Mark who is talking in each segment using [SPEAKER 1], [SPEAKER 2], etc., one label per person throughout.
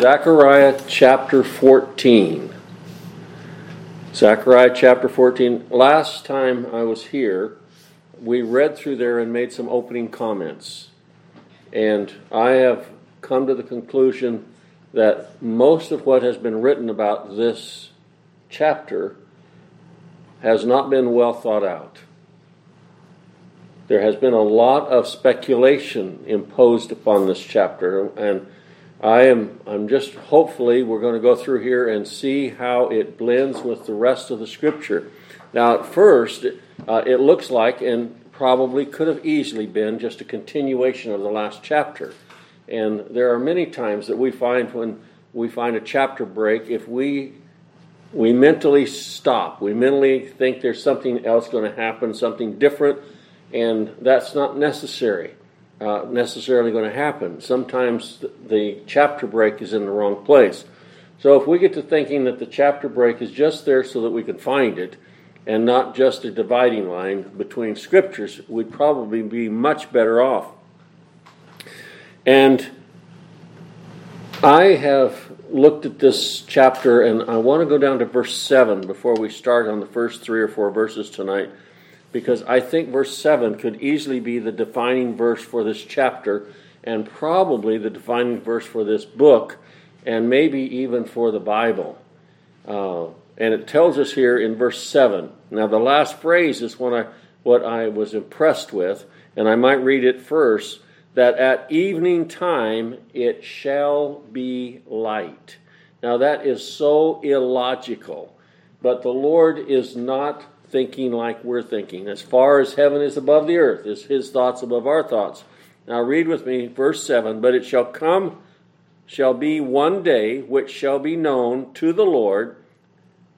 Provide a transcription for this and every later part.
[SPEAKER 1] Zechariah chapter 14. Zechariah chapter 14. Last time I was here, we read through there and made some opening comments. And I have come to the conclusion that most of what has been written about this chapter has not been well thought out. There has been a lot of speculation imposed upon this chapter, and I am I'm just hopefully we're going to go through here and see how it blends with the rest of the scripture. Now, at first, uh, it looks like and probably could have easily been just a continuation of the last chapter. And there are many times that we find when we find a chapter break, if we we mentally stop, we mentally think there's something else going to happen, something different, and that's not necessary. Uh, necessarily going to happen. Sometimes the chapter break is in the wrong place. So if we get to thinking that the chapter break is just there so that we can find it and not just a dividing line between scriptures, we'd probably be much better off. And I have looked at this chapter and I want to go down to verse 7 before we start on the first three or four verses tonight because I think verse 7 could easily be the defining verse for this chapter and probably the defining verse for this book and maybe even for the Bible. Uh, and it tells us here in verse 7. Now, the last phrase is what I, what I was impressed with, and I might read it first that at evening time it shall be light. Now, that is so illogical, but the Lord is not thinking like we're thinking. As far as heaven is above the earth, is his thoughts above our thoughts. Now read with me verse 7 But it shall come, shall be one day which shall be known to the Lord,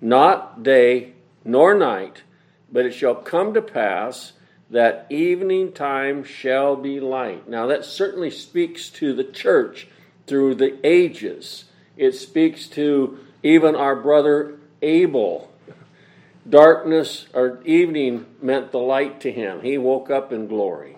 [SPEAKER 1] not day nor night, but it shall come to pass that evening time shall be light. Now that certainly speaks to the church through the ages. It speaks to even our brother Abel Darkness or evening meant the light to him. He woke up in glory.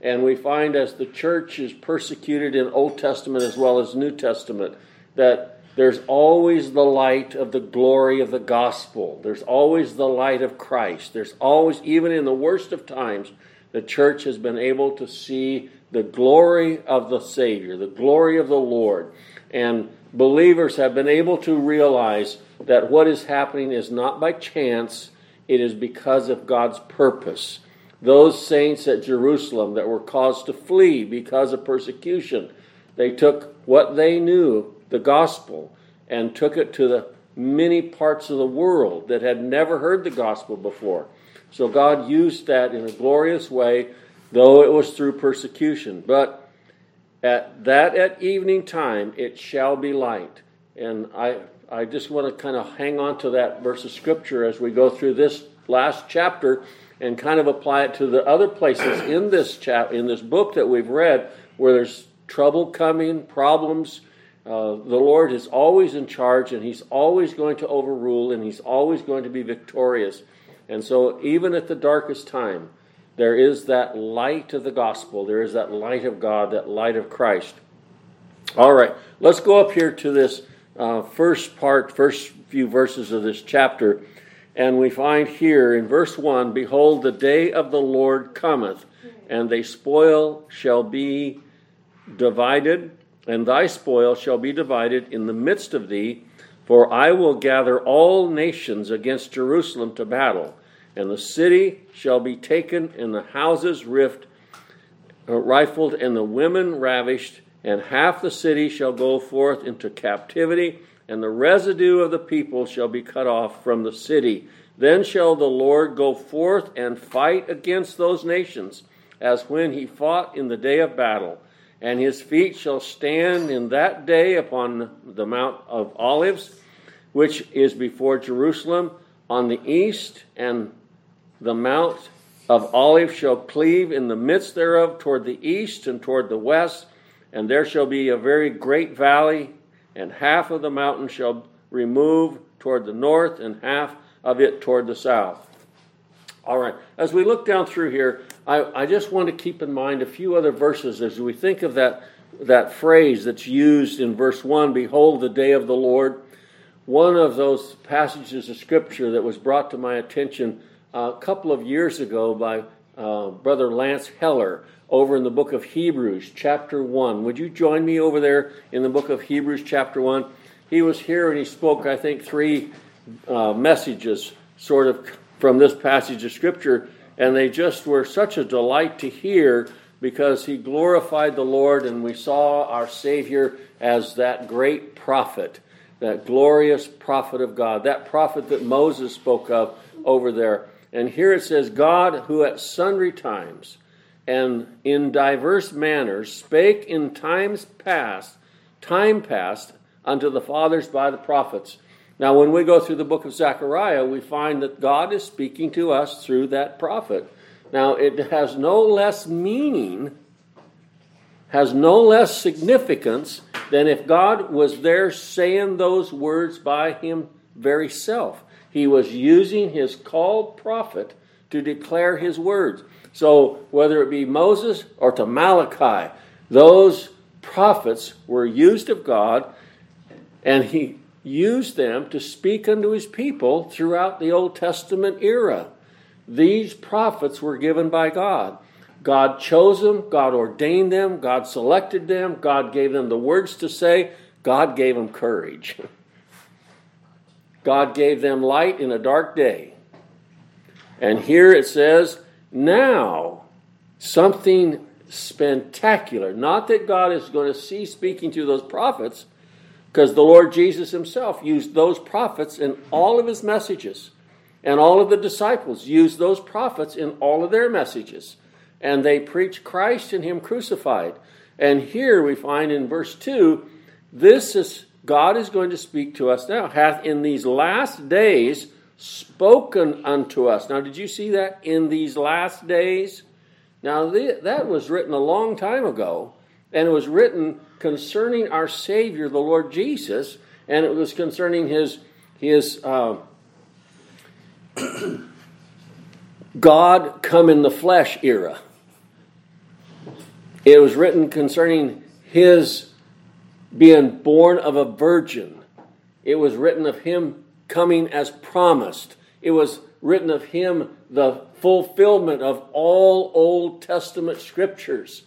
[SPEAKER 1] And we find as the church is persecuted in Old Testament as well as New Testament that there's always the light of the glory of the gospel. There's always the light of Christ. There's always, even in the worst of times, the church has been able to see the glory of the Savior, the glory of the Lord. And believers have been able to realize that what is happening is not by chance, it is because of God's purpose. Those saints at Jerusalem that were caused to flee because of persecution, they took what they knew, the gospel, and took it to the many parts of the world that had never heard the gospel before. So God used that in a glorious way, though it was through persecution. But at that at evening time it shall be light. And I I just want to kind of hang on to that verse of scripture as we go through this last chapter and kind of apply it to the other places in this chap in this book that we've read where there's trouble coming, problems. Uh, the Lord is always in charge and He's always going to overrule and He's always going to be victorious. And so, even at the darkest time, there is that light of the gospel. There is that light of God, that light of Christ. All right, let's go up here to this uh, first part, first few verses of this chapter. And we find here in verse 1 Behold, the day of the Lord cometh, and thy spoil shall be divided, and thy spoil shall be divided in the midst of thee. For I will gather all nations against Jerusalem to battle, and the city shall be taken, and the houses rift, uh, rifled, and the women ravished and half the city shall go forth into captivity, and the residue of the people shall be cut off from the city. Then shall the Lord go forth and fight against those nations, as when he fought in the day of battle. And his feet shall stand in that day upon the Mount of Olives, which is before Jerusalem, on the east, and the Mount of Olives shall cleave in the midst thereof toward the east and toward the west and there shall be a very great valley, and half of the mountain shall remove toward the north, and half of it toward the south. All right, as we look down through here, I, I just want to keep in mind a few other verses as we think of that that phrase that's used in verse 1 Behold the day of the Lord. One of those passages of Scripture that was brought to my attention uh, a couple of years ago by uh, Brother Lance Heller over in the book of Hebrews, chapter 1. Would you join me over there in the book of Hebrews, chapter 1? He was here and he spoke, I think, three uh, messages sort of from this passage of Scripture, and they just were such a delight to hear because he glorified the Lord and we saw our Savior as that great prophet, that glorious prophet of God, that prophet that Moses spoke of over there. And here it says, God, who at sundry times and in diverse manners spake in times past, time past, unto the fathers by the prophets. Now, when we go through the book of Zechariah, we find that God is speaking to us through that prophet. Now, it has no less meaning, has no less significance than if God was there saying those words by him very self. He was using his called prophet to declare his words. So, whether it be Moses or to Malachi, those prophets were used of God, and he used them to speak unto his people throughout the Old Testament era. These prophets were given by God. God chose them, God ordained them, God selected them, God gave them the words to say, God gave them courage. God gave them light in a dark day. And here it says, now something spectacular. Not that God is going to cease speaking to those prophets, because the Lord Jesus himself used those prophets in all of his messages. And all of the disciples used those prophets in all of their messages. And they preached Christ and Him crucified. And here we find in verse 2 this is God is going to speak to us now, hath in these last days spoken unto us. Now, did you see that? In these last days? Now, that was written a long time ago, and it was written concerning our Savior, the Lord Jesus, and it was concerning His, his uh, God come in the flesh era. It was written concerning his being born of a virgin. It was written of him coming as promised. It was written of him the fulfillment of all Old Testament scriptures.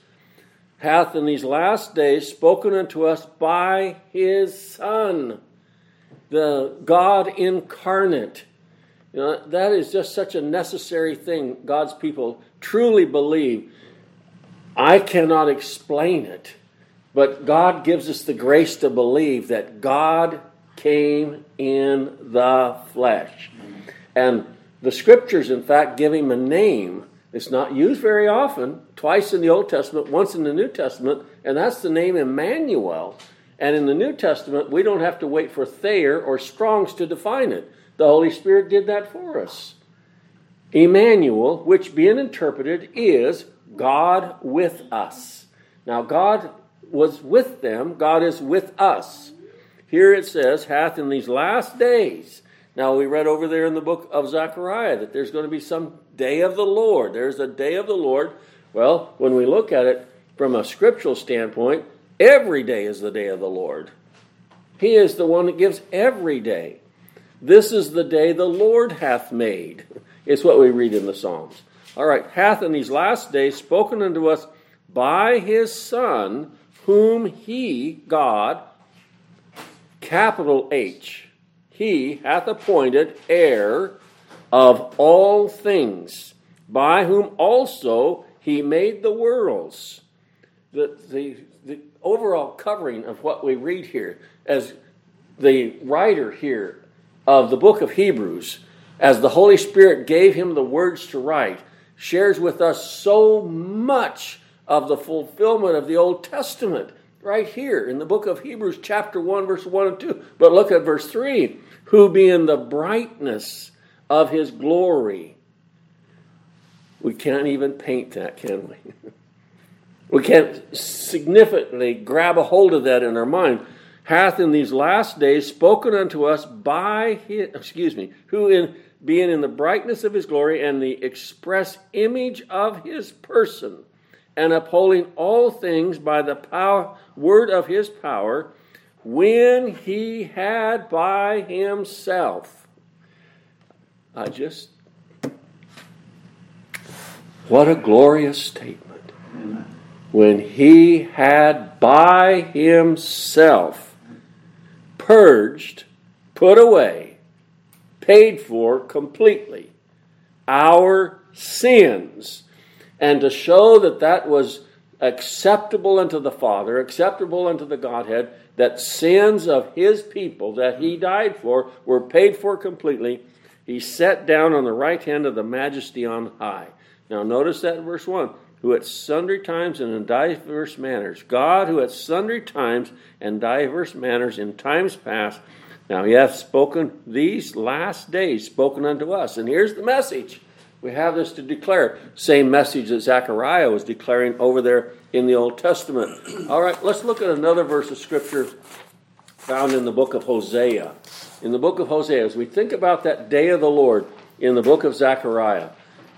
[SPEAKER 1] Hath in these last days spoken unto us by his Son, the God incarnate you know, that is just such a necessary thing God's people truly believe. I cannot explain it, but God gives us the grace to believe that God came in the flesh. And the scriptures, in fact, give him a name. It's not used very often, twice in the Old Testament, once in the New Testament, and that's the name Emmanuel. And in the New Testament, we don't have to wait for Thayer or Strong's to define it. The Holy Spirit did that for us. Emmanuel, which being interpreted is God with us. Now, God was with them, God is with us. Here it says, hath in these last days. Now, we read over there in the book of Zechariah that there's going to be some day of the Lord. There's a day of the Lord. Well, when we look at it from a scriptural standpoint, every day is the day of the Lord. He is the one that gives every day. This is the day the Lord hath made. It's what we read in the Psalms. All right, hath in these last days spoken unto us by his Son, whom he, God, capital H, he hath appointed heir of all things, by whom also he made the worlds. The, the, the overall covering of what we read here, as the writer here of the book of Hebrews, as the Holy Spirit gave him the words to write, shares with us so much of the fulfillment of the Old Testament right here in the book of Hebrews, chapter 1, verse 1 and 2. But look at verse 3 who being the brightness of his glory. We can't even paint that, can we? we can't significantly grab a hold of that in our mind hath in these last days spoken unto us by his, excuse me, who in being in the brightness of his glory and the express image of his person, and upholding all things by the power, word of his power, when he had by himself. I just, what a glorious statement. When he had by himself purged, put away, paid for completely our sins, and to show that that was acceptable unto the Father, acceptable unto the Godhead, that sins of his people that he died for were paid for completely, he sat down on the right hand of the majesty on high. Now, notice that in verse 1 who at sundry times and in diverse manners, God who at sundry times and diverse manners in times past, now he hath spoken these last days, spoken unto us. And here's the message. We have this to declare. Same message that Zechariah was declaring over there in the Old Testament. All right, let's look at another verse of Scripture found in the book of Hosea. In the book of Hosea, as we think about that day of the Lord in the book of Zechariah,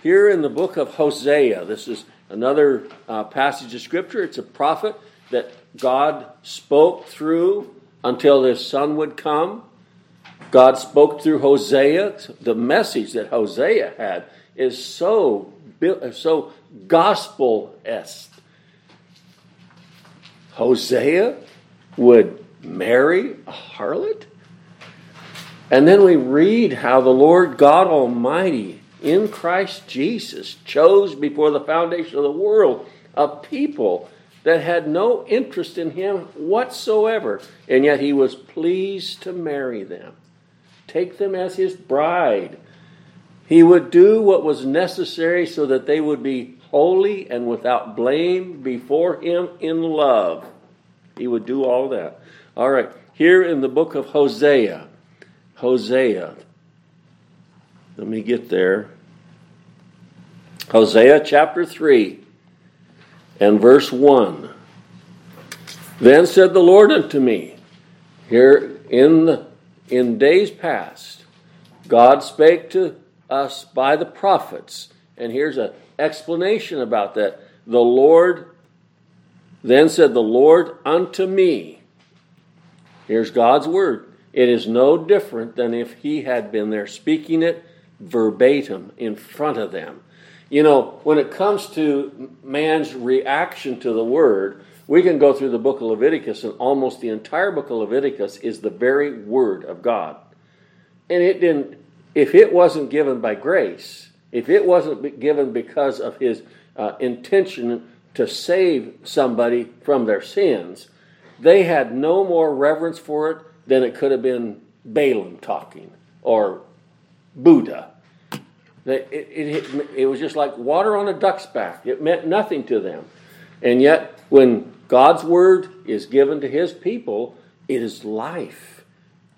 [SPEAKER 1] here in the book of Hosea, this is another uh, passage of Scripture. It's a prophet that God spoke through until his son would come. God spoke through Hosea. The message that Hosea had is so uh, so gospel esque. Hosea would marry a harlot? And then we read how the Lord God Almighty in Christ Jesus chose before the foundation of the world a people that had no interest in him whatsoever, and yet he was pleased to marry them, take them as his bride. He would do what was necessary so that they would be holy and without blame before him in love. He would do all that. All right, here in the book of Hosea, Hosea, let me get there. Hosea chapter 3 and verse 1. Then said the Lord unto me, here in, the, in days past, God spake to us by the prophets. And here's an explanation about that. The Lord, then said the Lord unto me, here's God's word. It is no different than if he had been there speaking it verbatim in front of them. You know, when it comes to man's reaction to the word, we can go through the book of Leviticus, and almost the entire book of Leviticus is the very word of God. And it didn't, if it wasn't given by grace, if it wasn't given because of his uh, intention to save somebody from their sins, they had no more reverence for it than it could have been Balaam talking or Buddha. It, it, it, it, was just like water on a duck's back. It meant nothing to them. And yet, when God's word is given to his people, it is life,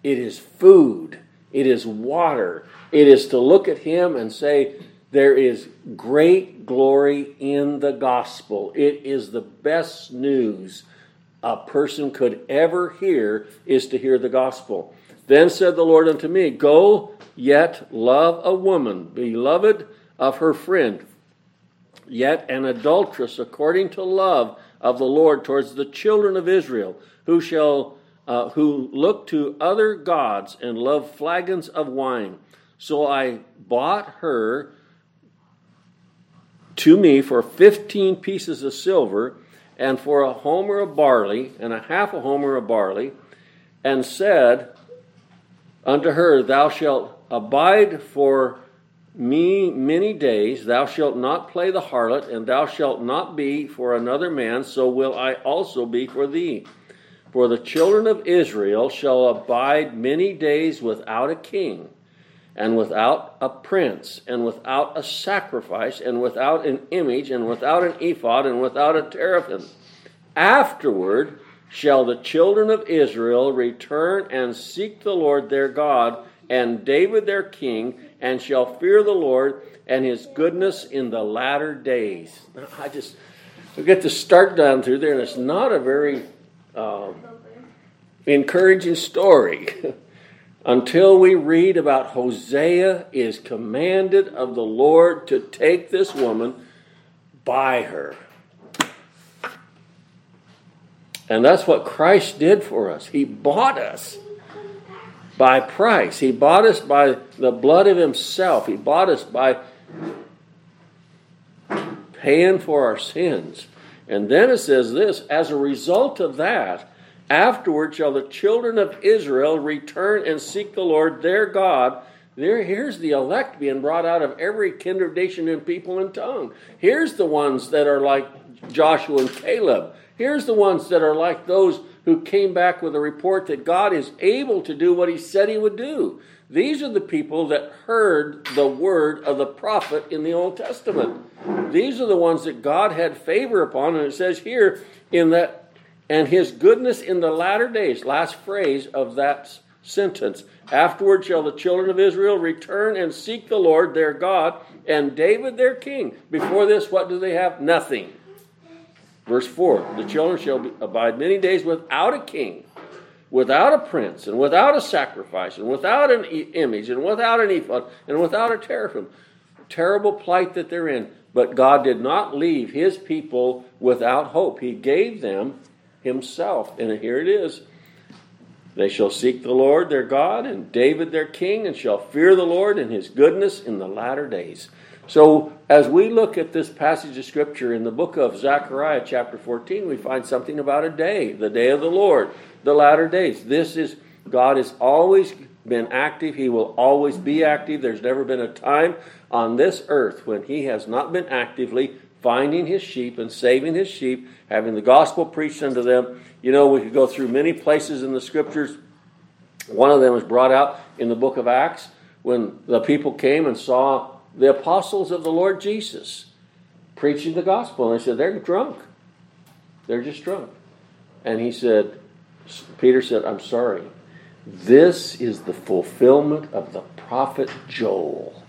[SPEAKER 1] it is food, it is water. It is to look at him and say, There is great glory in the gospel. It is the best news a person could ever hear is to hear the gospel. Then said the Lord unto me, Go yet love a woman, beloved of her friend, yet an adulteress according to love of the Lord towards the children of Israel, who shall uh, who look to other gods and love flagons of wine. So I bought her to me for fifteen pieces of silver and for a homer of barley, and a half a homer of barley, and said unto her, Thou shalt abide for me many days, thou shalt not play the harlot, and thou shalt not be for another man, so will I also be for thee. For the children of Israel shall abide many days without a king and without a prince, and without a sacrifice, and without an image, and without an ephod, and without a teraphim. Afterward shall the children of Israel return and seek the Lord their God, and David their king, and shall fear the Lord and his goodness in the latter days. I just we get to start down through there, and it's not a very um, encouraging story. until we read about Hosea is commanded of the Lord to take this woman, buy her. And that's what Christ did for us. He bought us by price. He bought us by the blood of Himself. He bought us by paying for our sins. And then it says this as a result of that, afterward shall the children of Israel return and seek the Lord their God. There, here's the elect being brought out of every kindred, nation, and people and tongue. Here's the ones that are like Joshua and Caleb. Here's the ones that are like those who came back with a report that God is able to do what he said he would do. These are the people that heard the word of the prophet in the Old Testament. These are the ones that God had favor upon. And it says here in that, and his goodness in the latter days, last phrase of that sentence. Afterward shall the children of Israel return and seek the Lord their God and David their king. Before this, what do they have? Nothing. Verse 4 The children shall abide many days without a king, without a prince, and without a sacrifice, and without an image, and without an ephod, and without a teraphim. Terrible plight that they're in. But God did not leave his people without hope. He gave them himself. And here it is. They shall seek the Lord their God and David their king, and shall fear the Lord and his goodness in the latter days. So, as we look at this passage of Scripture in the book of Zechariah, chapter 14, we find something about a day, the day of the Lord, the latter days. This is, God has always been active. He will always be active. There's never been a time on this earth when He has not been actively finding His sheep and saving His sheep, having the gospel preached unto them. You know, we could go through many places in the Scriptures. One of them was brought out in the book of Acts when the people came and saw the apostles of the Lord Jesus preaching the gospel. And they said, They're drunk. They're just drunk. And he said, Peter said, I'm sorry. This is the fulfillment of the prophet Joel.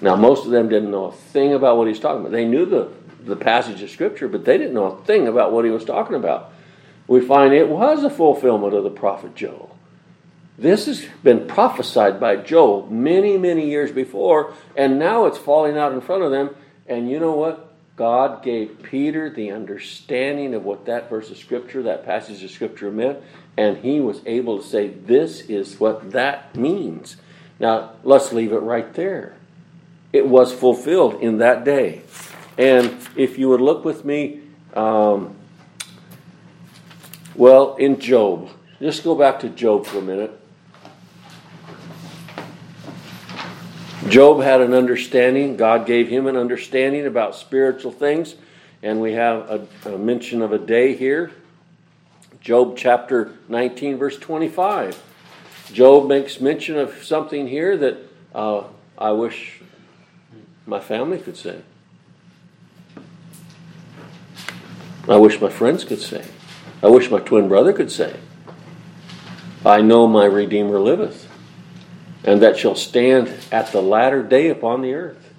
[SPEAKER 1] Now, most of them didn't know a thing about what he's talking about. They knew the, the passage of Scripture, but they didn't know a thing about what he was talking about. We find it was a fulfillment of the prophet Joel. This has been prophesied by Job many, many years before, and now it's falling out in front of them. And you know what? God gave Peter the understanding of what that verse of Scripture, that passage of Scripture meant, and he was able to say, This is what that means. Now, let's leave it right there. It was fulfilled in that day. And if you would look with me, um, well, in Job, just go back to Job for a minute. Job had an understanding. God gave him an understanding about spiritual things. And we have a, a, mention of a day here. Job chapter 19, verse 25. Job makes mention of something here that uh, I wish my family could say. I wish my friends could say. I wish my twin brother could say. I know my Redeemer liveth and that shall stand at the latter day upon the earth.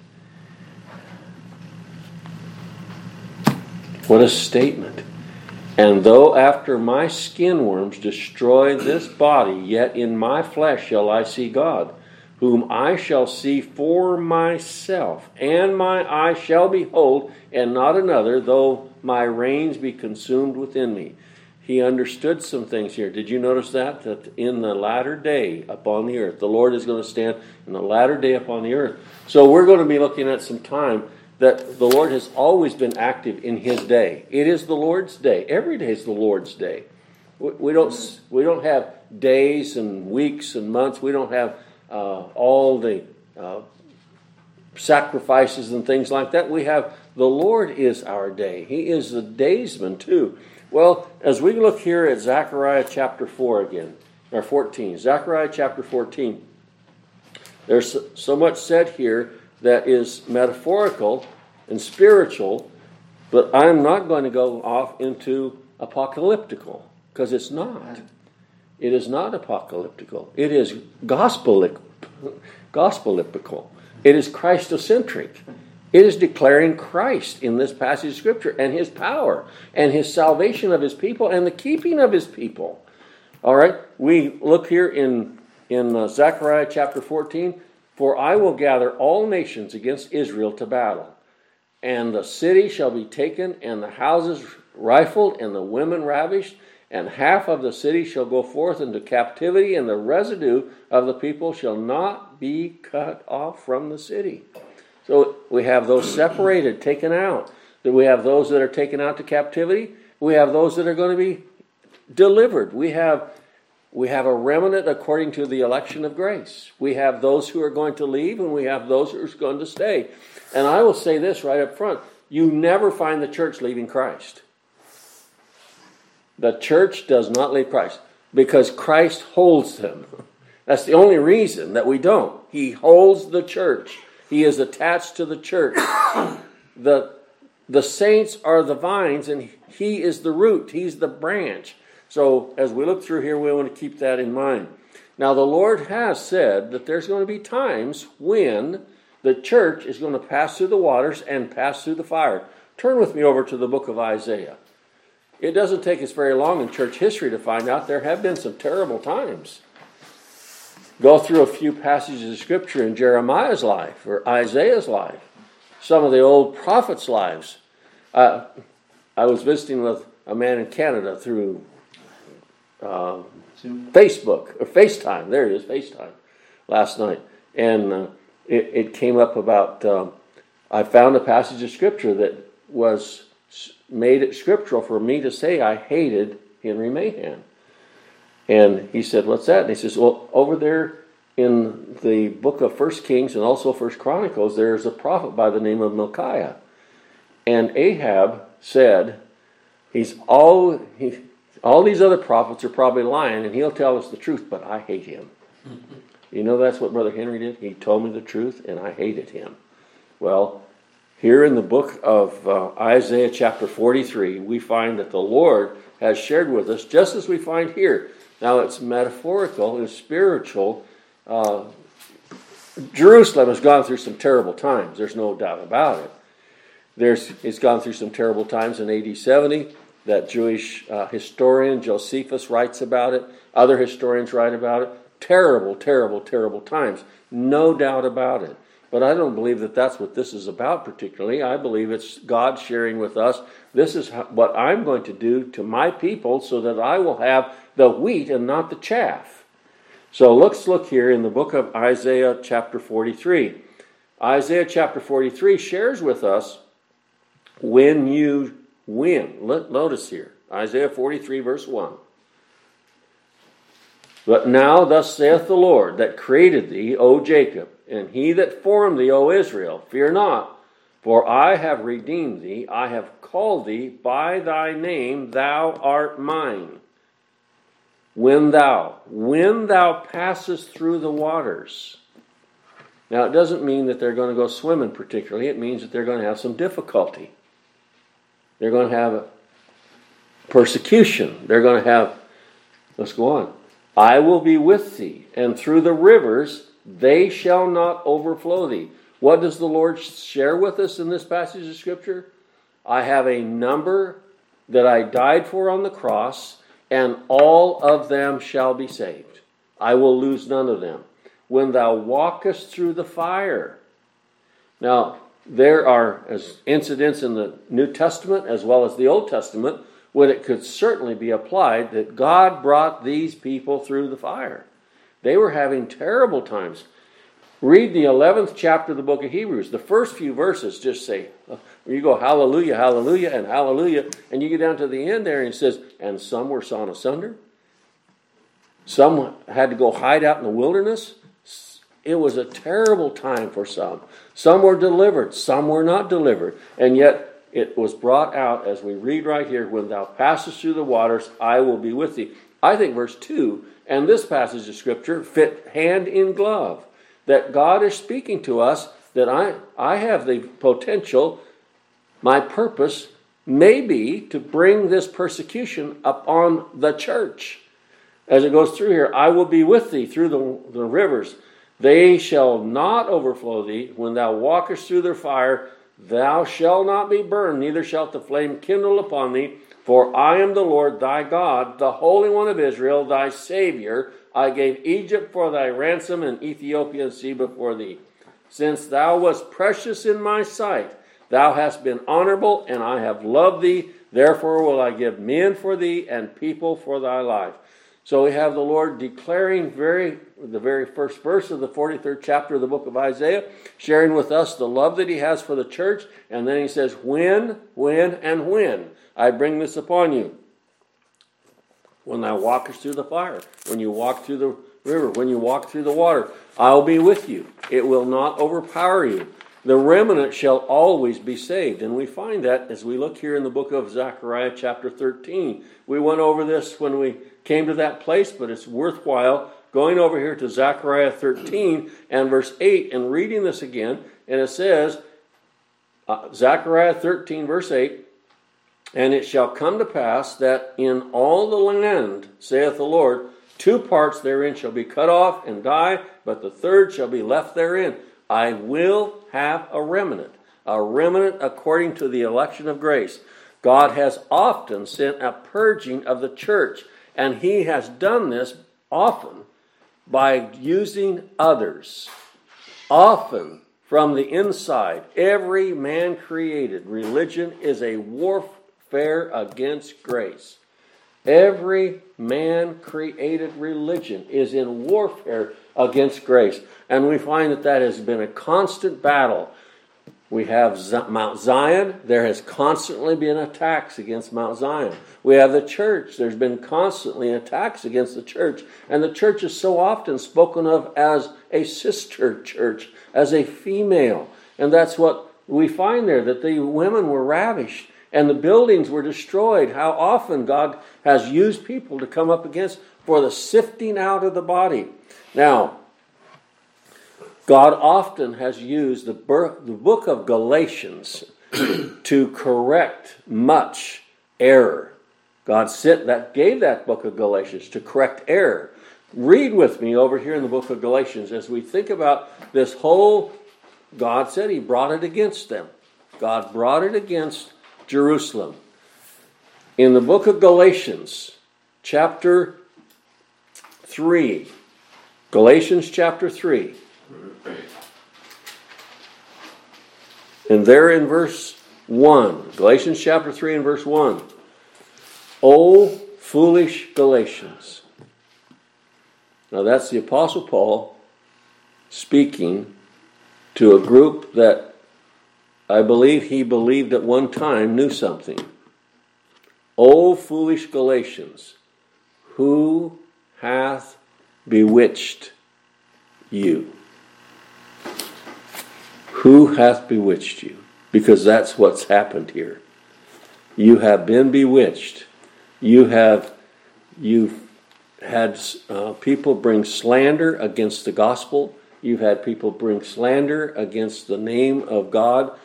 [SPEAKER 1] What a statement. And though after my skin worms destroy this body, yet in my flesh shall I see God, whom I shall see for myself, and my eye shall behold, and not another, though my reins be consumed within me he understood some things here. Did you notice that? That in the latter day upon the earth, the Lord is going to stand in the latter day upon the earth. So we're going to be looking at some time that the Lord has always been active in His day. It is the Lord's day. Every day is the Lord's day. We don't, we don't have days and weeks and months. We don't have uh, all the uh, sacrifices and things like that. We have the Lord is our day. He is the daysman too. Well, as we look here at Zechariah chapter 4 again, or 14, Zechariah chapter 14, there's so much said here that is metaphorical and spiritual, but I'm not going to go off into apocalyptical because it's not. It is not apocalyptical. It is gospelic, gospelipical. It is Christocentric. It is declaring Christ in this passage of Scripture and His power and His salvation of His people and the keeping of His people. All right, we look here in, in uh, Zechariah chapter 14 For I will gather all nations against Israel to battle, and the city shall be taken, and the houses rifled and the women ravished, and half of the city shall go forth into captivity, and the residue of the people shall not be cut off from the city. So we have those separated, taken out. Then we have those that are taken out to captivity. We have those that are going to be delivered. We have we have a remnant according to the election of grace. We have those who are going to leave, and we have those who are going to stay. And I will say this right up front you never find the church leaving Christ. The church does not leave Christ because Christ holds them. That's the only reason that we don't. He holds the church. He is attached to the church. the, the saints are the vines, and He is the root. He's the branch. So as we look through here, we want to keep that in mind. Now, the Lord has said that there's going to be times when the church is going to pass through the waters and pass through the fire. Turn with me over to the book of Isaiah. It doesn't take us very long in church history to find out there have been some terrible times. Go through a few passages of scripture in Jeremiah's life or Isaiah's life, some of the old prophets' lives. Uh, I was visiting with a man in Canada through uh, Facebook or FaceTime. There it is, FaceTime, last night, and uh, it, it, came up about. Um, I found a passage of scripture that was made it scriptural for me to say I hated Henry Mahan. And he said, "What's that?" And he says, "Well, over there in the book of First Kings and also First Chronicles, there is a prophet by the name of Micaiah, and Ahab said." He's all he, all these other prophets are probably lying, and he'll tell us the truth, but I hate him. You know, that's what Brother Henry did? He told me the truth, and I hated him. Well, here in the book of uh, Isaiah, chapter 43, we find that the Lord has shared with us, just as we find here. Now, it's metaphorical and spiritual. Uh, Jerusalem has gone through some terrible times, there's no doubt about it. There's, it's gone through some terrible times in AD 70 that Jewish uh, historian Josephus writes about it. Other historians write about it. Terrible, terrible, terrible times. No doubt about it. But I don't believe that that's what this is about particularly. I believe it's God sharing with us this is what I'm going to do to my people so that I will have the wheat and not the chaff. So let's look here in the book of Isaiah, chapter 43. Isaiah chapter 43 shares with us when you when? Notice here, Isaiah 43, verse 1. But now, thus saith the Lord that created thee, O Jacob, and he that formed thee, O Israel, fear not, for I have redeemed thee, I have called thee by thy name, thou art mine. When thou, when thou passest through the waters. Now, it doesn't mean that they're going to go swimming particularly, it means that they're going to have some difficulty. They're going to have persecution. They're going to have, let's go on. I will be with thee, and through the rivers they shall not overflow thee. What does the Lord share with us in this passage of Scripture? I have a number that I died for on the cross, and all of them shall be saved. I will lose none of them. When thou walkest through the fire. Now, there are as incidents in the New Testament as well as the Old Testament when it could certainly be applied that God brought these people through the fire. They were having terrible times. Read the 11th chapter of the book of Hebrews. The first few verses just say, you go hallelujah, hallelujah, and hallelujah, and you get down to the end there and it says, and some were sawn asunder. Some had to go hide out in the wilderness. It was a terrible time for some. Some were delivered, some were not delivered. And yet it was brought out as we read right here when thou passest through the waters, I will be with thee. I think verse 2 and this passage of Scripture fit hand in glove. That God is speaking to us that I, I have the potential, my purpose may be to bring this persecution upon the church. As it goes through here, I will be with thee through the, the rivers they shall not overflow thee. When thou walkest through their fire, thou shalt not be burned, neither shalt the flame kindle upon thee. For I am the Lord thy God, the Holy One of Israel, thy Savior. I gave Egypt for thy ransom, and Ethiopia and for thee. Since thou wast precious in my sight, Thou hast been honorable, and I have loved thee. Therefore will I give men for thee and people for thy life. So we have the Lord declaring very the very first verse of the 43rd chapter of the book of Isaiah, sharing with us the love that he has for the church, and then he says, When, when, and when I bring this upon you. When thou walkest through the fire, when you walk through the river, when you walk through the water, I'll be with you. It will not overpower you. The remnant shall always be saved. And we find that as we look here in the book of Zechariah, chapter 13. We went over this when we came to that place, but it's worthwhile going over here to Zechariah 13 and verse 8 and reading this again. And it says, uh, Zechariah 13, verse 8, And it shall come to pass that in all the land, saith the Lord, two parts therein shall be cut off and die, but the third shall be left therein. I will have a remnant, a remnant according to the election of grace. God has often sent a purging of the church, and He has done this often by using others. Often from the inside, every man created religion is a warfare against grace. Every man created religion is in warfare against grace. And we find that that has been a constant battle. We have Mount Zion. There has constantly been attacks against Mount Zion. We have the church. There's been constantly attacks against the church. And the church is so often spoken of as a sister church, as a female. And that's what we find there, that the women were ravished and the buildings were destroyed. How often God has used people to come up against for the sifting out of the body. Now, God often has used the, book of Galatians to correct much error. God sent that gave that book of Galatians to correct error. Read with me over here in the book of Galatians as we think about this whole God said he brought it against them. God brought it against Jerusalem. In the book of Galatians, chapter 3, Galatians chapter 3, and there in verse 1, Galatians chapter 3 and verse 1, O foolish Galatians. Now that's the Apostle Paul speaking to a group that I believe he believed at one time knew something. O foolish Galatians, who hath bewitched you? Who hath bewitched you? Because that's what's happened here. You have been bewitched. You have you've had uh, people bring slander against the gospel. You've had people bring slander against the name of God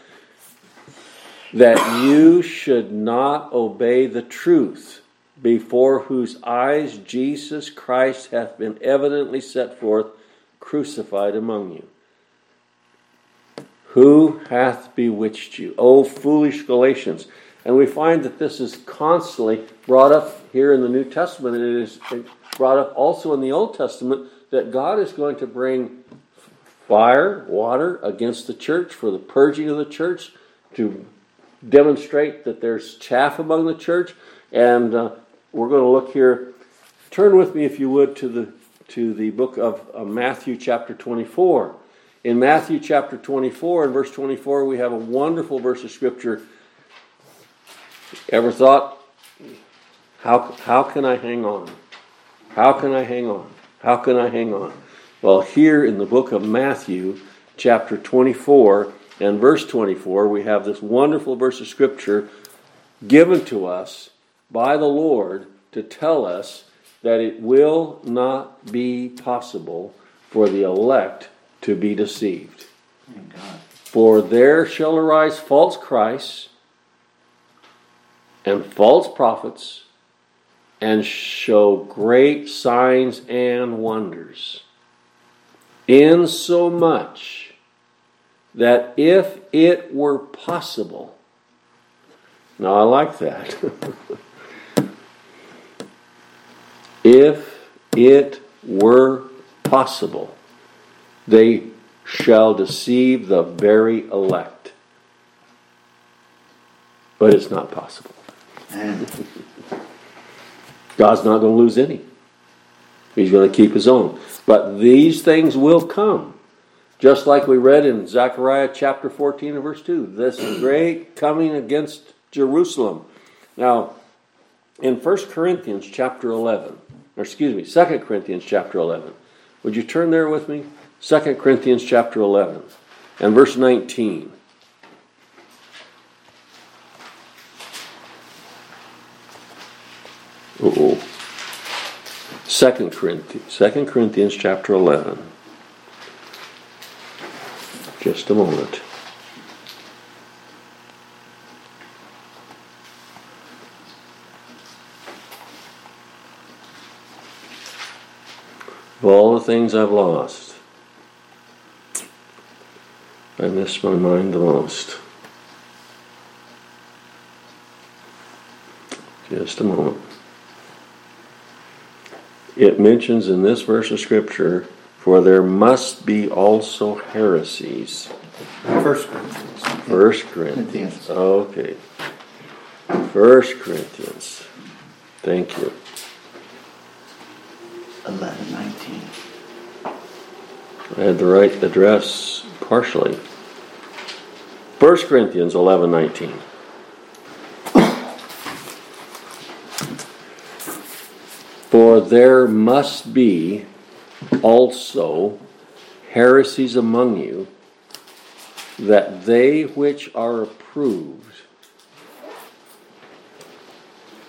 [SPEAKER 1] that you should not obey the truth, before whose eyes Jesus Christ hath been evidently set forth, crucified among you. Who hath bewitched you? O foolish Galatians. And we find that this is constantly brought up here in the New Testament. It is brought up also in the Old Testament that God is going to bring fire, water against the church for the purging of the church, to demonstrate that there's chaff among the church. And uh, we're going to look here. Turn with me, if you would, to the to the book of uh, Matthew, chapter 24. In Matthew chapter 24 and verse 24, we have a wonderful verse of scripture. Ever thought, how, how can I hang on? How can I hang on? How can I hang on? Well, here in the book of Matthew, chapter 24, and verse 24, we have this wonderful verse of Scripture given to us by the Lord to tell us that it will not be possible for the elect to be deceived. For there shall arise false Christs and false prophets and show great signs and wonders, insomuch that if it were possible, now I like that. if it were possible, they shall deceive the very elect. But it's not possible.
[SPEAKER 2] And
[SPEAKER 1] God's not going to lose any. He's going to keep his own. But these things will come. Just like we read in Zechariah chapter 14 and verse 2. This great coming against Jerusalem. Now, in 1 Corinthians chapter 11, or excuse me, 2 Corinthians chapter 11, would you turn there with me? 2 Corinthians chapter 11 and verse 19. Uh-oh. Second Corinthians, Second Corinthians chapter eleven. Just a moment. Of all the things I've lost, I miss my mind the most. Just a moment it mentions in this verse of scripture, for there must be also heresies.
[SPEAKER 2] First Corinthians.
[SPEAKER 1] First Corinthians. Okay. First Corinthians. Thank you.
[SPEAKER 2] 11, 19.
[SPEAKER 1] I had the right address partially. First Corinthians 11:19. For there must be also heresies among you, that they which are approved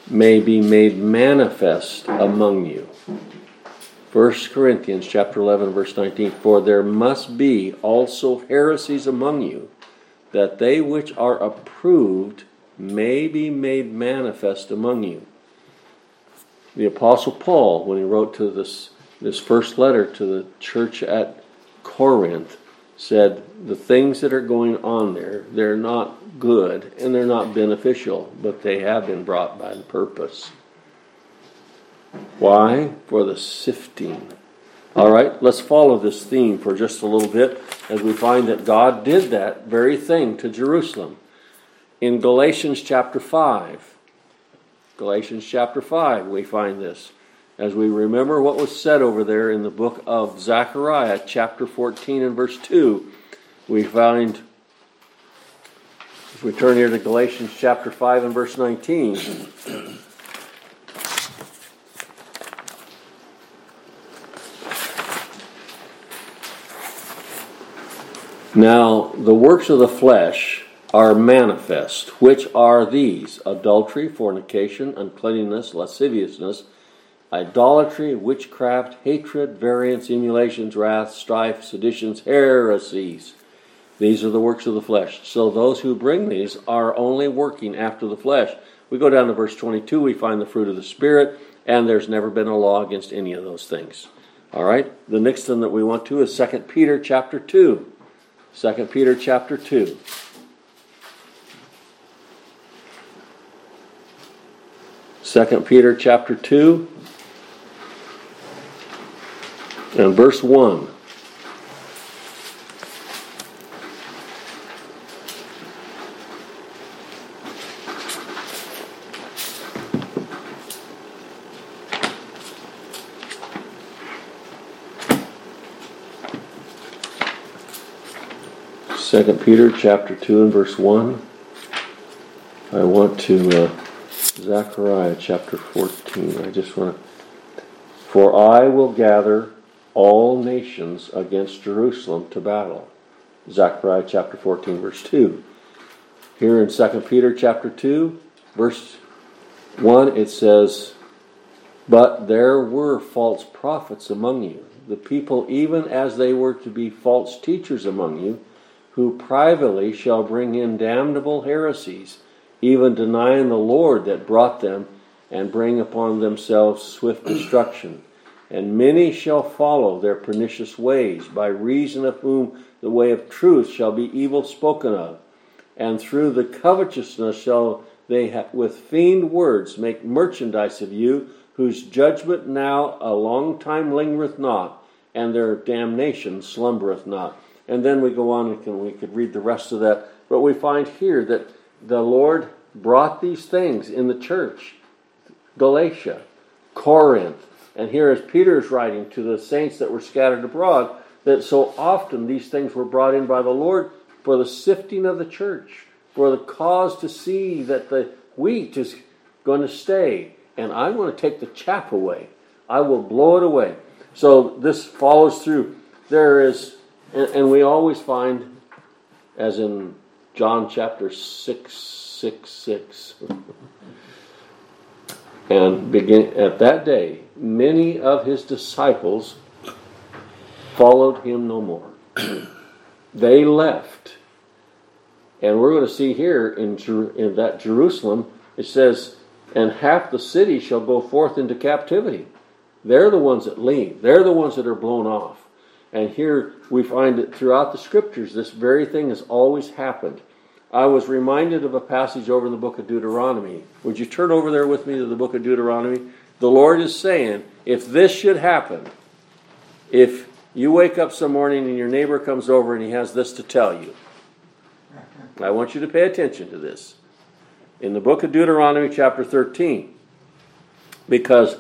[SPEAKER 1] may be made manifest among you. 1 Corinthians chapter 11 verse 19 for there must be also heresies among you that they which are approved may be made manifest among you the Apostle Paul, when he wrote to this, this first letter to the church at Corinth, said the things that are going on there, they're not good and they're not beneficial, but they have been brought by purpose. Why? For the sifting. All right, let's follow this theme for just a little bit as we find that God did that very thing to Jerusalem. In Galatians chapter 5, Galatians chapter 5, we find this. As we remember what was said over there in the book of Zechariah, chapter 14 and verse 2, we find, if we turn here to Galatians chapter 5 and verse 19, Now, the works of the flesh are manifest, which are these adultery, fornication, uncleanness, lasciviousness, idolatry, witchcraft, hatred, variance, emulations, wrath, strife, seditions, heresies. These are the works of the flesh. So those who bring these are only working after the flesh. We go down to verse 22, we find the fruit of the Spirit, and there's never been a law against any of those things. All right? The next thing that we want to is 2 Peter chapter 2. 2 Peter chapter 2. Second Peter chapter 2 and verse 1. Second Peter chapter 2 and verse 1. I want to uh, Zechariah chapter 14. I just want to. For I will gather all nations against Jerusalem to battle. Zechariah chapter 14, verse 2. Here in 2 Peter chapter 2, verse 1, it says, But there were false prophets among you, the people even as they were to be false teachers among you, who privately shall bring in damnable heresies even denying the Lord that brought them, and bring upon themselves swift destruction. And many shall follow their pernicious ways, by reason of whom the way of truth shall be evil spoken of. And through the covetousness shall they with feigned words make merchandise of you, whose judgment now a long time lingereth not, and their damnation slumbereth not. And then we go on and we could read the rest of that. But we find here that the Lord brought these things in the church Galatia, Corinth, and here is Peter's writing to the saints that were scattered abroad, that so often these things were brought in by the Lord for the sifting of the church, for the cause to see that the wheat is going to stay, and I'm going to take the chaff away. I will blow it away. So this follows through. There is, and, and we always find, as in John chapter 6, 6, 6. and begin at that day, many of his disciples followed him no more. they left. And we're going to see here in, in that Jerusalem, it says, and half the city shall go forth into captivity. They're the ones that leave. They're the ones that are blown off. And here we find that throughout the scriptures, this very thing has always happened. I was reminded of a passage over in the book of Deuteronomy. Would you turn over there with me to the book of Deuteronomy? The Lord is saying, if this should happen, if you wake up some morning and your neighbor comes over and he has this to tell you, I want you to pay attention to this. In the book of Deuteronomy, chapter 13, because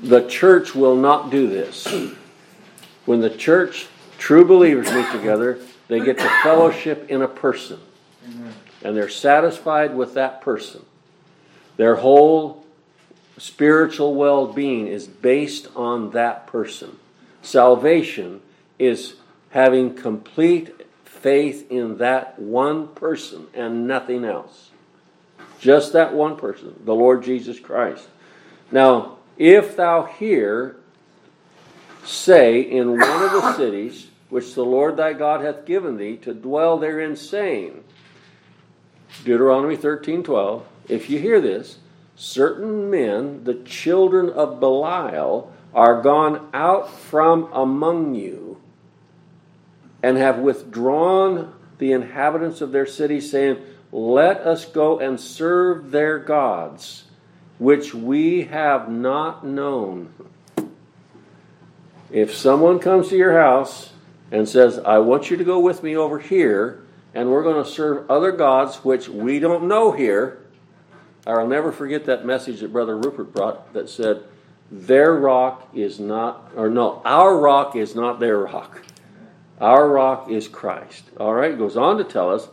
[SPEAKER 1] the church will not do this. When the church, true believers meet together, they get to fellowship in a person and they're satisfied with that person. Their whole spiritual well being is based on that person. Salvation is having complete faith in that one person and nothing else. Just that one person, the Lord Jesus Christ. Now, if thou hear say in one of the cities which the Lord thy God hath given thee to dwell therein, saying, Deuteronomy 13 12. If you hear this, certain men, the children of Belial, are gone out from among you and have withdrawn the inhabitants of their city, saying, Let us go and serve their gods, which we have not known. If someone comes to your house and says, I want you to go with me over here, and we're going to serve other gods which we don't know here. I'll never forget that message that Brother Rupert brought that said, Their rock is not, or no, our rock is not their rock. Our rock is Christ. All right, goes on to tell us,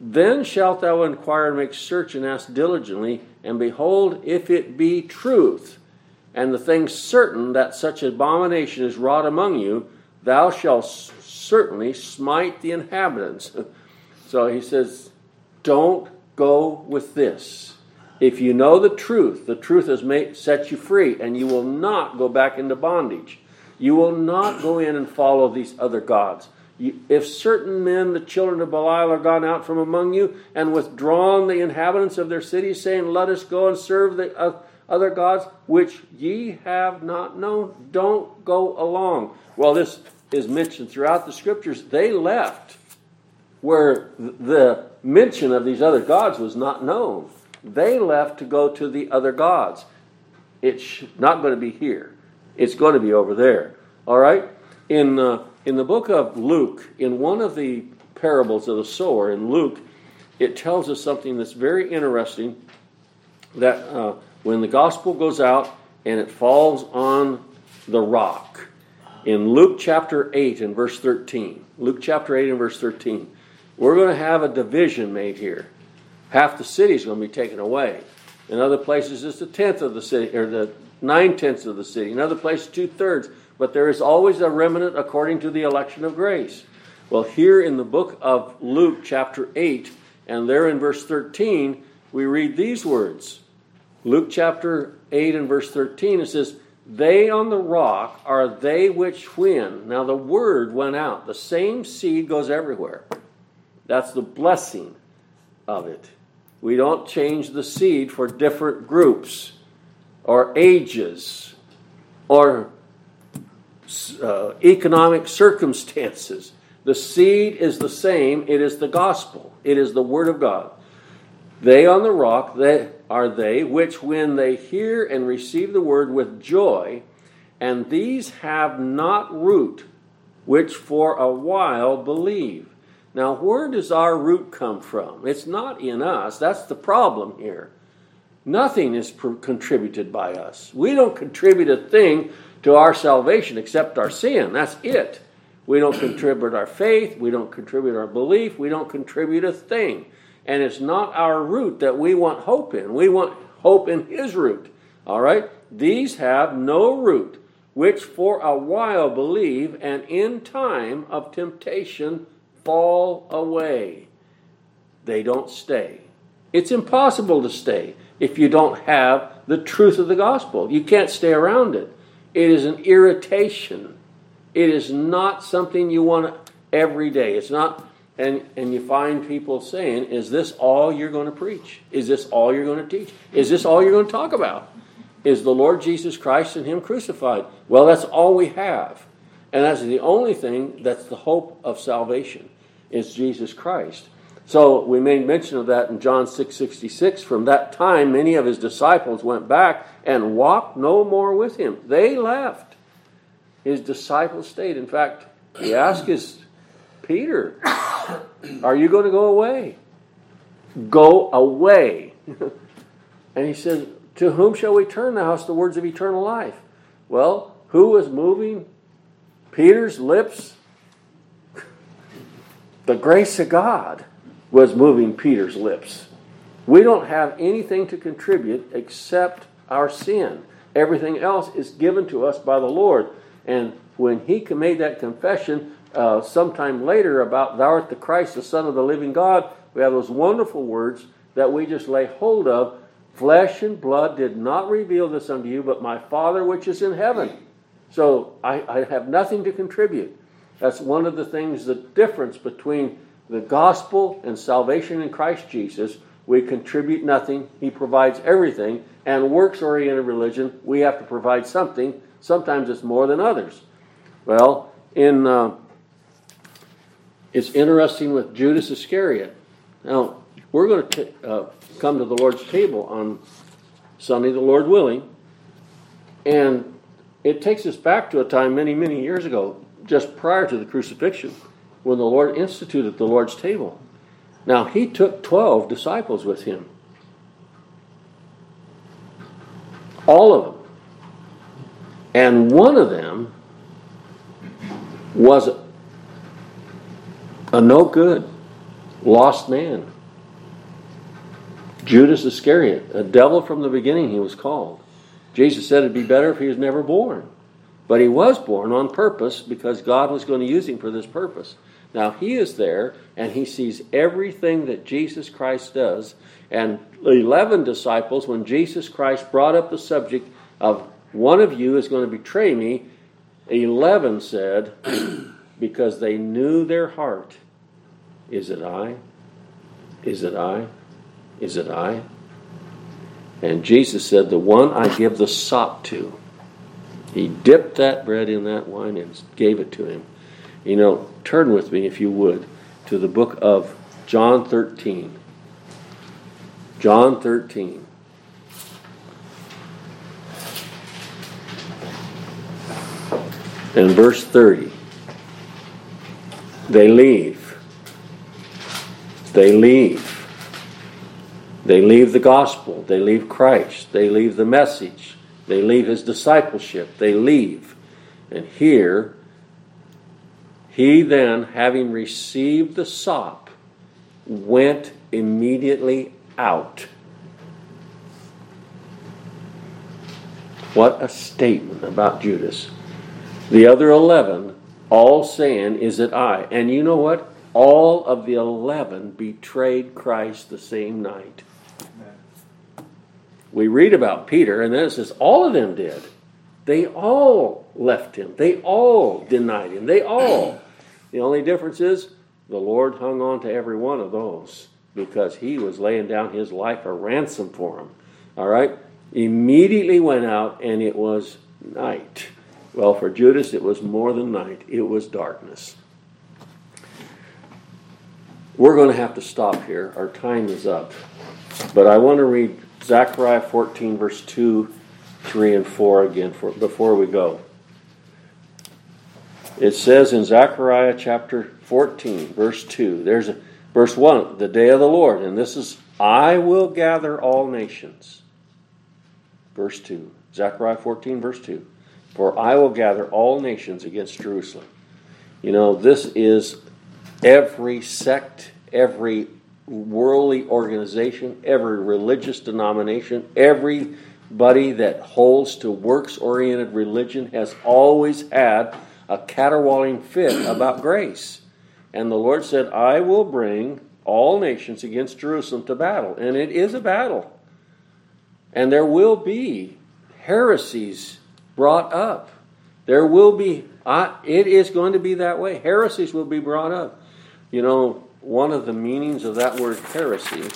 [SPEAKER 1] Then shalt thou inquire and make search and ask diligently, and behold, if it be truth, and the thing certain that such abomination is wrought among you, thou shalt certainly smite the inhabitants. So he says, don't go with this. If you know the truth, the truth has made, set you free, and you will not go back into bondage. You will not go in and follow these other gods. You, if certain men, the children of Belial, are gone out from among you and withdrawn the inhabitants of their cities, saying, Let us go and serve the uh, other gods which ye have not known, don't go along. Well, this is mentioned throughout the scriptures. They left where the mention of these other gods was not known. They left to go to the other gods. It's not going to be here. It's going to be over there. All right? In, uh, in the book of Luke, in one of the parables of the sower in Luke, it tells us something that's very interesting that uh, when the gospel goes out and it falls on the rock, in Luke chapter 8 and verse 13, Luke chapter 8 and verse 13, we're going to have a division made here. Half the city is going to be taken away. In other places, it's a tenth of the city, or the nine tenths of the city. In other places, two thirds. But there is always a remnant according to the election of grace. Well, here in the book of Luke, chapter 8, and there in verse 13, we read these words. Luke chapter 8 and verse 13, it says, They on the rock are they which win. Now the word went out. The same seed goes everywhere. That's the blessing of it. We don't change the seed for different groups or ages or uh, economic circumstances. The seed is the same. It is the gospel. It is the word of God. They on the rock, they are they which when they hear and receive the word with joy, and these have not root, which for a while believe. Now, where does our root come from? It's not in us. That's the problem here. Nothing is contributed by us. We don't contribute a thing to our salvation except our sin. That's it. We don't contribute our faith. We don't contribute our belief. We don't contribute a thing. And it's not our root that we want hope in. We want hope in His root. All right? These have no root, which for a while believe, and in time of temptation fall away. They don't stay. It's impossible to stay if you don't have the truth of the gospel. You can't stay around it. It is an irritation. It is not something you want every day. It's not, and, and you find people saying, Is this all you're going to preach? Is this all you're going to teach? Is this all you're going to talk about? Is the Lord Jesus Christ and Him crucified? Well, that's all we have. And that's the only thing that's the hope of salvation, is Jesus Christ. So we made mention of that in John 6:66. From that time, many of his disciples went back and walked no more with him. They left. His disciples stayed. In fact, he asked his Peter, Are you going to go away? Go away. and he says, To whom shall we turn the house the words of eternal life? Well, who was moving Peter's lips? The grace of God was moving Peter's lips. We don't have anything to contribute except our sin. Everything else is given to us by the Lord. And when he made that confession uh, sometime later about, Thou art the Christ, the Son of the living God, we have those wonderful words that we just lay hold of. Flesh and blood did not reveal this unto you, but my Father which is in heaven. So I, I have nothing to contribute. That's one of the things, the difference between the gospel and salvation in Christ Jesus, we contribute nothing. He provides everything. And works oriented religion, we have to provide something. Sometimes it's more than others. Well, in uh, it's interesting with Judas Iscariot. Now, we're going to t- uh, come to the Lord's table on Sunday, the Lord willing. And it takes us back to a time many, many years ago, just prior to the crucifixion when the Lord instituted the Lord's table. Now, he took 12 disciples with him. All of them. And one of them was a no good, lost man. Judas Iscariot, a devil from the beginning, he was called. Jesus said it'd be better if he was never born. But he was born on purpose because God was going to use him for this purpose. Now he is there and he sees everything that Jesus Christ does. And the 11 disciples, when Jesus Christ brought up the subject of one of you is going to betray me, 11 said, because they knew their heart, Is it I? Is it I? Is it I? And Jesus said, The one I give the sop to. He dipped that bread in that wine and gave it to him. You know, turn with me, if you would, to the book of John 13. John 13. And verse 30. They leave. They leave. They leave the gospel. They leave Christ. They leave the message. They leave his discipleship. They leave. And here he then, having received the sop, went immediately out. What a statement about Judas. The other 11, all saying, Is it I? And you know what? All of the 11 betrayed Christ the same night. We read about Peter, and then it says, All of them did. They all left him. They all denied him. They all the only difference is the Lord hung on to every one of those because he was laying down his life a ransom for them. All right? Immediately went out and it was night. Well, for Judas, it was more than night, it was darkness. We're going to have to stop here. Our time is up. But I want to read Zechariah 14, verse 2, 3, and 4 again for, before we go. It says in Zechariah chapter 14, verse 2, there's a, verse 1, the day of the Lord, and this is, I will gather all nations. Verse 2, Zechariah 14, verse 2, for I will gather all nations against Jerusalem. You know, this is every sect, every worldly organization, every religious denomination, everybody that holds to works oriented religion has always had a caterwauling fit about grace. And the Lord said, I will bring all nations against Jerusalem to battle. And it is a battle. And there will be heresies brought up. There will be, uh, it is going to be that way. Heresies will be brought up. You know, one of the meanings of that word heresy.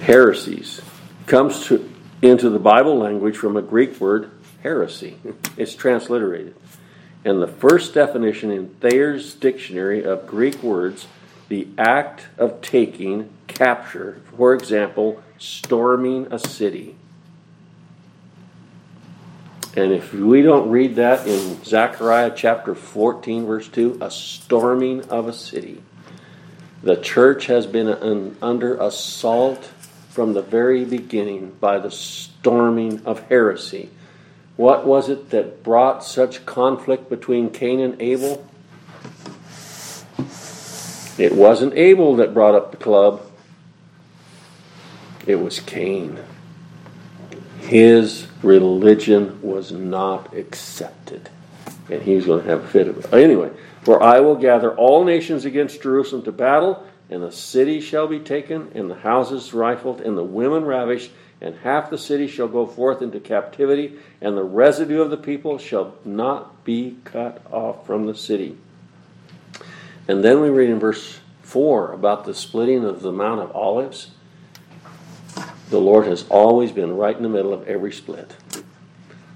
[SPEAKER 1] Heresies comes to, into the Bible language from a Greek word heresy. It's transliterated. And the first definition in Thayer's dictionary of Greek words, the act of taking, capture, for example, storming a city. And if we don't read that in Zechariah chapter 14, verse 2, a storming of a city. The church has been an, under assault from the very beginning by the storming of heresy. What was it that brought such conflict between Cain and Abel? It wasn't Abel that brought up the club, it was Cain. His religion was not accepted. And he's going to have a fit of it. Anyway, for I will gather all nations against Jerusalem to battle, and the city shall be taken, and the houses rifled, and the women ravished, and half the city shall go forth into captivity, and the residue of the people shall not be cut off from the city. And then we read in verse 4 about the splitting of the Mount of Olives the Lord has always been right in the middle of every split.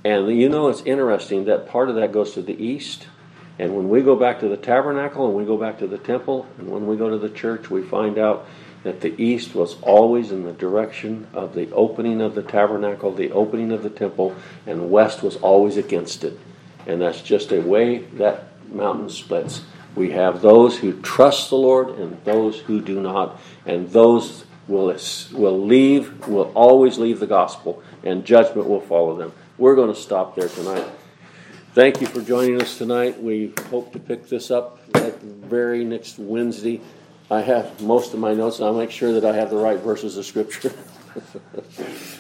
[SPEAKER 1] And you know, it's interesting that part of that goes to the east. And when we go back to the tabernacle and we go back to the temple, and when we go to the church, we find out that the east was always in the direction of the opening of the tabernacle, the opening of the temple, and west was always against it. And that's just a way that mountain splits. We have those who trust the Lord and those who do not, and those will, will leave, will always leave the gospel, and judgment will follow them. We're going to stop there tonight. Thank you for joining us tonight. We hope to pick this up at very next Wednesday. I have most of my notes, and I'll make sure that I have the right verses of Scripture.